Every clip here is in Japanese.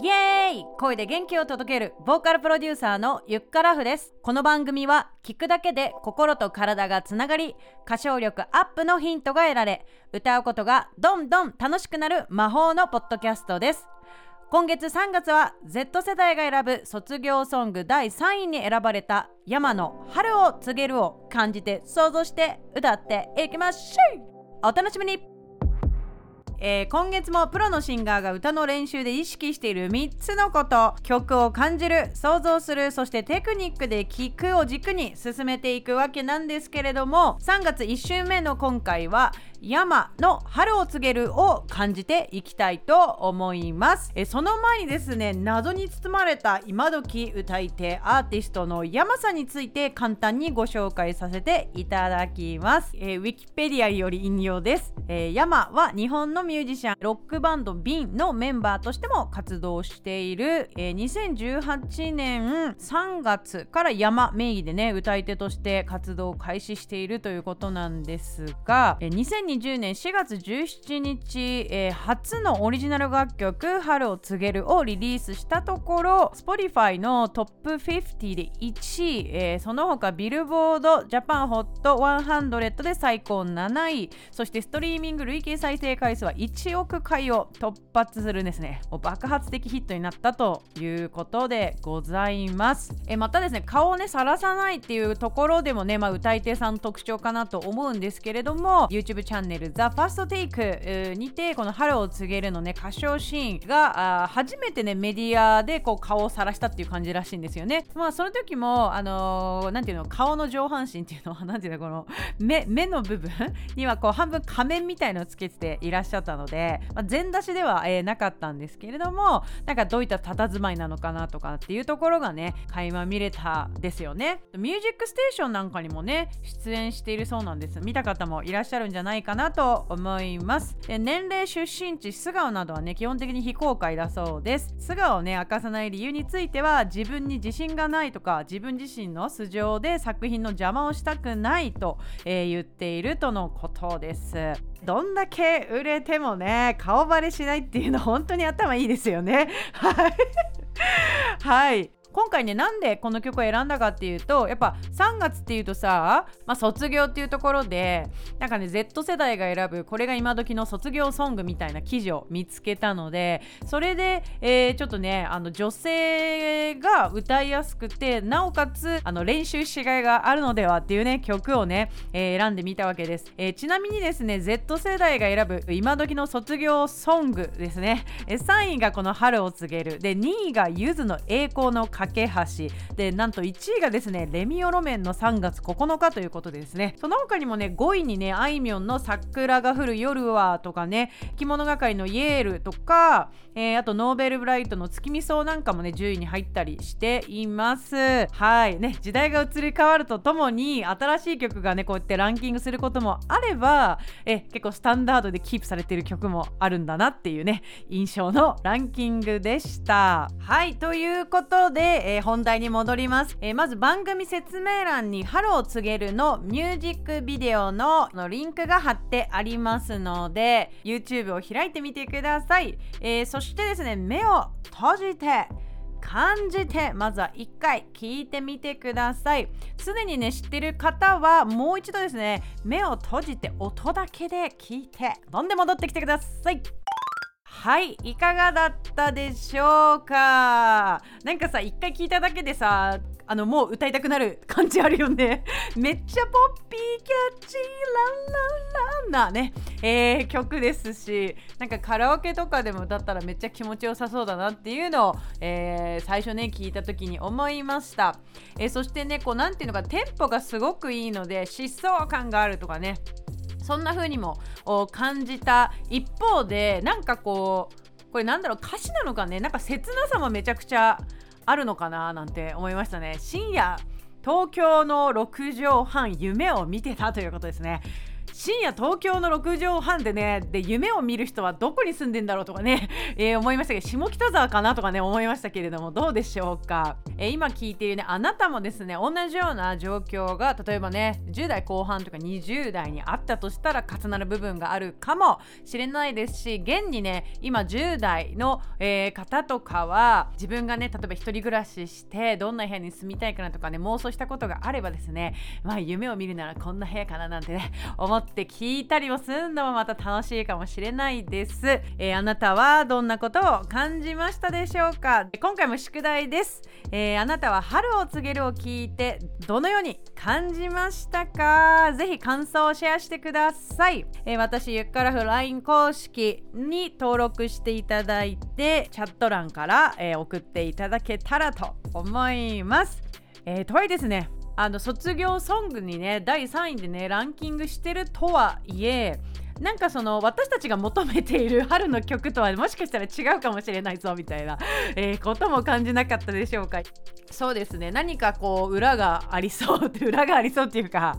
イエーイ声で元気を届けるボーカルプロデューサーのゆっからふですこの番組は聞くだけで心と体がつながり歌唱力アップのヒントが得られ歌うことがどんどん楽しくなる魔法のポッドキャストです。今月3月は Z 世代が選ぶ卒業ソング第3位に選ばれた山の春を告げるを感じて想像して歌っていきましょうお楽しみに。えー、今月もプロのシンガーが歌の練習で意識している3つのこと。曲を感じる想像するそしてテクニックで聴くを軸に進めていくわけなんですけれども3月1週目の今回は山の春を告げるを感じていきたいと思います。えその前にですね謎に包まれた今時歌い手アーティストの山さんについて簡単にご紹介させていただきます、えー、ウィキペディアより引用です、えー、山は日本のミュージシャンロックバンドビンのメンバーとしても活動している、えー、2018年3月から山名義でね歌い手として活動を開始しているということなんですが、えー、2020年4月17日、えー、初のオリジナル楽曲「春を告げる」をリリースしたところ Spotify のトップ50で1位、えー、その他ビルボードジャパンホット100で最高7位そしてストリーミング累計再生回数は1億回を突発するですね爆発的ヒットになったということでございます。えまたですね顔をねさらさないっていうところでもね、まあ、歌い手さんの特徴かなと思うんですけれども YouTube チャンネル The First Take にてこの春を告げるのね歌唱シーンが初めてねメディアでこう顔をさらしたっていう感じらしいんですよね。まあその時もあのー、なんていうの顔の上半身っていうのはなんていうのこの目目の部分にはこう半分仮面みたいのをつけていらっしゃったので、まあ、全出しでは、えー、なかったんですけれどもなんかどういった佇まいなのかなとかっていうところがね垣間見れたですよね。ミュージックステーションなんかにもね出演しているそうなんです。見た方もいらっしゃるんじゃないかなと思います。で年齢出身地素顔などはね基本的に非公開だそうです。素顔をね明かさない理由については自分に自信がないとか自分自身の素性で作品の邪魔をしたくないと、えー、言っているとのことです。どんだけ売れてもね顔バレしないっていうの本当に頭いいですよね。はい。はい。今回ねなんでこの曲を選んだかっていうとやっぱ3月っていうとさ、まあ、卒業っていうところでなんかね Z 世代が選ぶこれが今時の卒業ソングみたいな記事を見つけたのでそれで、えー、ちょっとねあの女性が歌いやすくてなおかつあの練習しがいがあるのではっていうね曲をね、えー、選んでみたわけです、えー、ちなみにですね Z 世代が選ぶ今時の卒業ソングですね、え3位がこの春を告げる。で2位がゆずの栄光の架け橋。でなんと1位がですねレミオロメンの3月9日ということでですね。その他にもね5位にねあいみょんの桜が降る夜はとかね着物係のイエールとか、えー、あとノーベルブライトの月見草なんかもね10位に入ったりしています。はい。ね時代が移り変わるとともに新しい曲がねこうやってランキングすることもあればえ結構スタンダードでキープされてる曲もあるんだなっていうね印象のランキングでした。はい。ということで、えー、本題に戻ります、えー、まず番組説明欄に「春を告げる」のミュージックビデオののリンクが貼ってありますので YouTube を開いてみてください、えー、そしてですね目を閉じて感じてまずは1回聞いてみてください。すでにね知ってる方はもう一度ですね目を閉じて音だけで聞いてどんで戻ってきてください。はいいかがだったでしょうか？なんかさ一回聞いただけでさあのもう歌いたくなる感じあるよね。めっちゃポッピーキャッチーランランランな。ね、えー、曲ですしなんかカラオケとかでも歌ったらめっちゃ気持ちよさそうだなっていうのを、えー、最初ね聞いた時に思いました、えー、そしてねこう何ていうのかテンポがすごくいいので疾走感があるとかね。そんな風にも感じた一方でなんかこうこれなんだろう歌詞なのかねなんか切なさもめちゃくちゃあるのかななんて思いましたね。深夜東京の6畳半夢を見てたということですね。深夜東京の6畳半でねで夢を見る人はどこに住んでんだろうとかね、えー、思いましたけど下北沢かなとかね思いましたけれどもどうでしょうか、えー、今聞いているねあなたもですね同じような状況が例えばね10代後半とか20代にあったとしたら重なる部分があるかもしれないですし現にね今10代の、えー、方とかは自分がね例えば一人暮らししてどんな部屋に住みたいかなとかね妄想したことがあればですねまあ夢を見るならこんな部屋かななんてね思ってって聞いたりもするのもまた楽しいかもしれないです、えー、あなたはどんなことを感じましたでしょうか？今回も宿題です、えー、あなたは春を告げるを聞いてどのように感じましたか？ぜひ感想をシェアしてください、えー、私ゆっからふ LINE 公式に登録していただいてチャット欄から、えー、送っていただけたらと思います、えー、とはいですね。あの卒業ソングにね第3位でねランキングしてるとはいえなんかその私たちが求めている春の曲とはもしかしたら違うかもしれないぞみたいな、えー、ことも感じなかったでしょうか？そうですね。何かこう裏がありそうって裏がありそうっていうか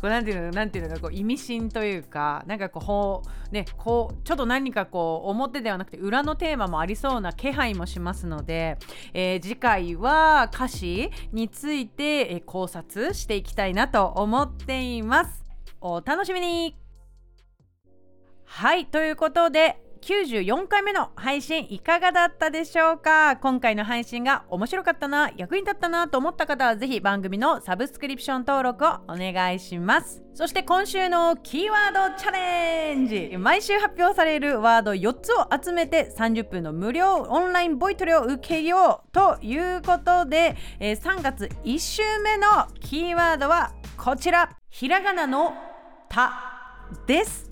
こうなんていうのなんていうのかこう意味深というかなんかこうねこうちょっと何かこう表ではなくて裏のテーマもありそうな気配もしますので、えー、次回は歌詞について、考察していきたいなと思っています。お楽しみに。はいということで94回目の配信いかがだったでしょうか？今回の配信が面白かったな役に立ったなと思った方はぜひ番組のサブスクリプション登録をお願いします。そして今週のキーワードチャレンジ。毎週発表されるワード4つを集めて30分の無料オンラインボイトレを受けようということで、え、3月1週目のキーワードはこちら。ひらがなの「た」です、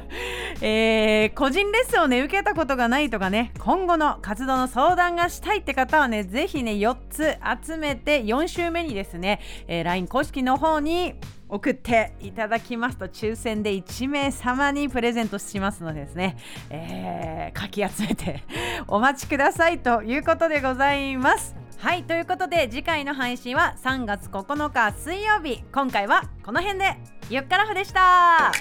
えー、個人レッスンをね受けたことがないとかね今後の活動の相談がしたいって方はねぜひね4つ集めて4週目にですね、えー、LINE 公式の方に送っていただきますと抽選で1名様にプレゼントしますのでですね、えー、かき集めて お待ちくださいということでございます。はいということで次回の配信は3月9日水曜日。今回はこの辺で。ゆっからふでした。